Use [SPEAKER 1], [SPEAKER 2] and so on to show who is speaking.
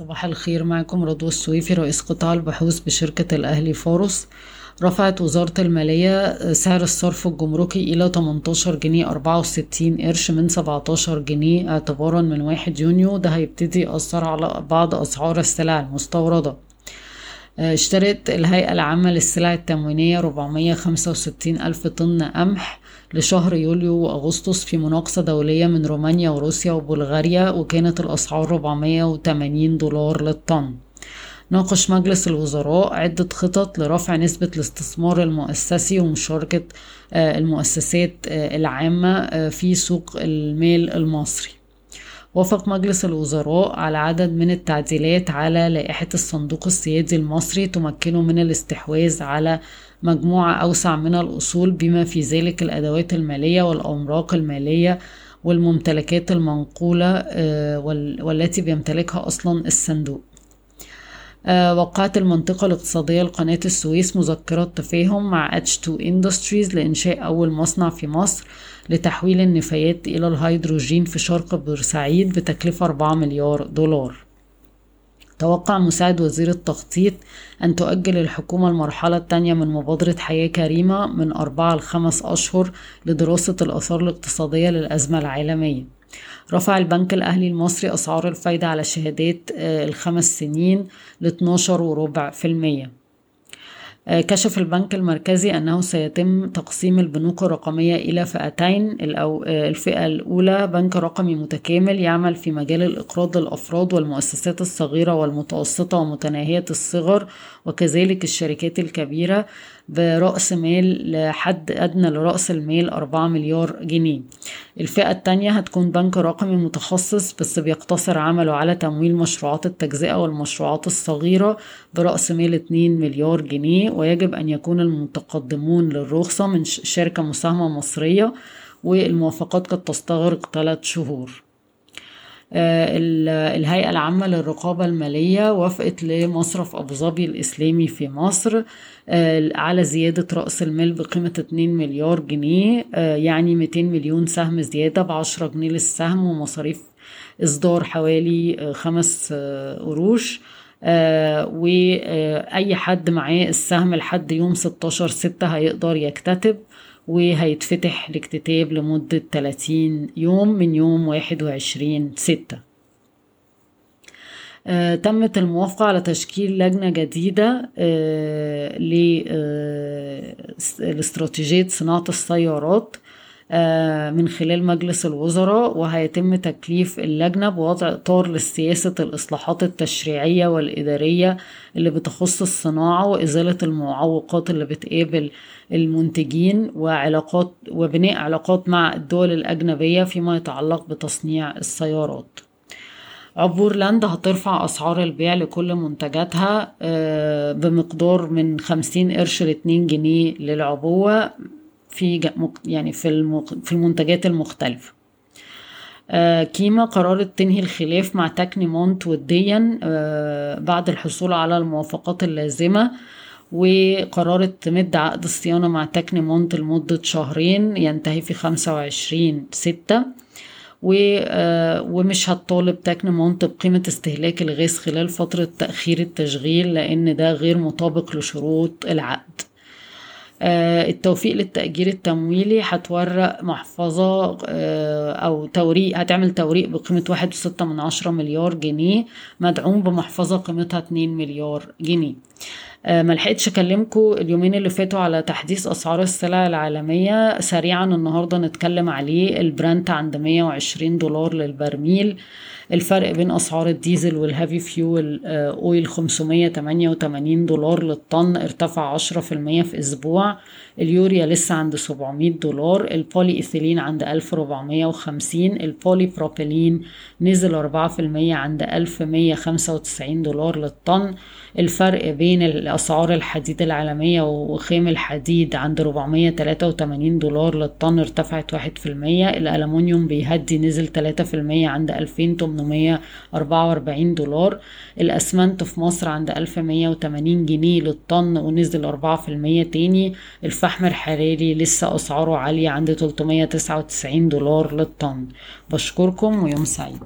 [SPEAKER 1] صباح الخير معكم رضوى السويفي رئيس قطاع البحوث بشركة الأهلي فاروس. رفعت وزارة المالية سعر الصرف الجمركي إلى 18 جنيه 64 قرش من 17 جنيه اعتبارا من 1 يونيو. ده هيبتدي يأثر على بعض أسعار السلع المستوردة. اشترت الهيئة العامة للسلع التموينية 465 ألف طن قمح لشهر يوليو وأغسطس في مناقصة دولية من رومانيا وروسيا وبلغاريا وكانت الأسعار 480 دولار للطن. ناقش مجلس الوزراء عدة خطط لرفع نسبة الاستثمار المؤسسي ومشاركة المؤسسات العامة في سوق المال المصري. وافق مجلس الوزراء على عدد من التعديلات على لائحة الصندوق السيادي المصري تمكنه من الاستحواذ على مجموعة أوسع من الأصول بما في ذلك الأدوات المالية والأوراق المالية والممتلكات المنقولة والتي بيمتلكها أصلا الصندوق. وقعت المنطقة الاقتصادية لقناة السويس مذكرة تفاهم مع H2 Industries لإنشاء أول مصنع في مصر لتحويل النفايات إلى الهيدروجين في شرق بورسعيد بتكلفة 4 مليار دولار. توقع مساعد وزير التخطيط أن تؤجل الحكومة المرحلة الثانية من مبادرة حياة كريمة من أربعة لخمس أشهر لدراسة الآثار الاقتصادية للأزمة العالمية. رفع البنك الأهلي المصري أسعار الفايدة على شهادات الخمس سنين ل 12 وربع في المية. كشف البنك المركزي أنه سيتم تقسيم البنوك الرقمية إلى فئتين. الفئة الأولى بنك رقمي متكامل يعمل في مجال الإقراض للأفراد والمؤسسات الصغيرة والمتوسطة ومتناهية الصغر وكذلك الشركات الكبيرة. برأس مال لحد أدنى لرأس المال 4 مليار جنيه. الفئة التانية هتكون بنك رقمي متخصص بس بيقتصر عمله على تمويل مشروعات التجزئة والمشروعات الصغيرة برأس مال 2 مليار جنيه ويجب أن يكون المتقدمون للرخصة من شركة مساهمة مصرية والموافقات قد تستغرق 3 شهور. الهيئة العامة للرقابة المالية وافقت لمصرف أبو ظبي الإسلامي في مصر على زيادة رأس المال بقيمة 2 مليار جنيه يعني 200 مليون سهم زيادة بعشرة جنيه للسهم ومصاريف إصدار حوالي خمس قروش. آه وأي حد معاه السهم لحد يوم 16 ستة هيقدر يكتتب. وهيتفتح الاكتتاب لمدة 30 يوم من يوم 21 ستة. آه تمت الموافقة على تشكيل لجنة جديدة آه لاستراتيجية صناعة السيارات من خلال مجلس الوزراء وهيتم تكليف اللجنة بوضع إطار لسياسة الإصلاحات التشريعية والإدارية اللي بتخص الصناعة وإزالة المعوقات اللي بتقابل المنتجين وعلاقات وبناء علاقات مع الدول الأجنبية فيما يتعلق بتصنيع السيارات. عبور لاند هترفع أسعار البيع لكل منتجاتها بمقدار من 50 قرش ل 2 جنيه للعبوة. في يعني في في المنتجات المختلفة. آه كيما قررت تنهي الخلاف مع تكني مونت وديا آه بعد الحصول على الموافقات اللازمة وقررت تمد عقد الصيانة مع تكني مونت لمدة شهرين ينتهي في خمسة وعشرين ستة. آه ومش هتطالب تكني مونت بقيمة استهلاك الغاز خلال فترة تأخير التشغيل لأن ده غير مطابق لشروط العقد. التوفيق للتأجير التمويلي هتورق محفظة أو توريق هتعمل توريق بقيمة واحد وستة من عشرة مليار جنيه مدعوم بمحفظة قيمتها اتنين مليار جنيه. ملحقتش اكلمكم اليومين اللي فاتوا على تحديث أسعار السلع العالمية. سريعا النهاردة نتكلم عليه. البرنت عند 120 دولار للبرميل. الفرق بين أسعار الديزل وال heavy fuel oil 588 دولار للطن ارتفع 10% في أسبوع. اليوريا لسه عند 700 دولار. البولي ايثيلين عند 1450 البولي بروبيلين نزل 4% عند 1195 دولار للطن. الفرق بين الأسعار الحديد العالمية وخام الحديد عند 483 دولار للطن ارتفعت 1% الالومنيوم بيهدي نزل 3% عند 2844 دولار. الأسمنت في مصر عند 1180 جنيه للطن ونزل 4% تاني. الفحم الحراري لسه أسعاره عالية عند 399 دولار للطن. بشكركم ويوم سعيد.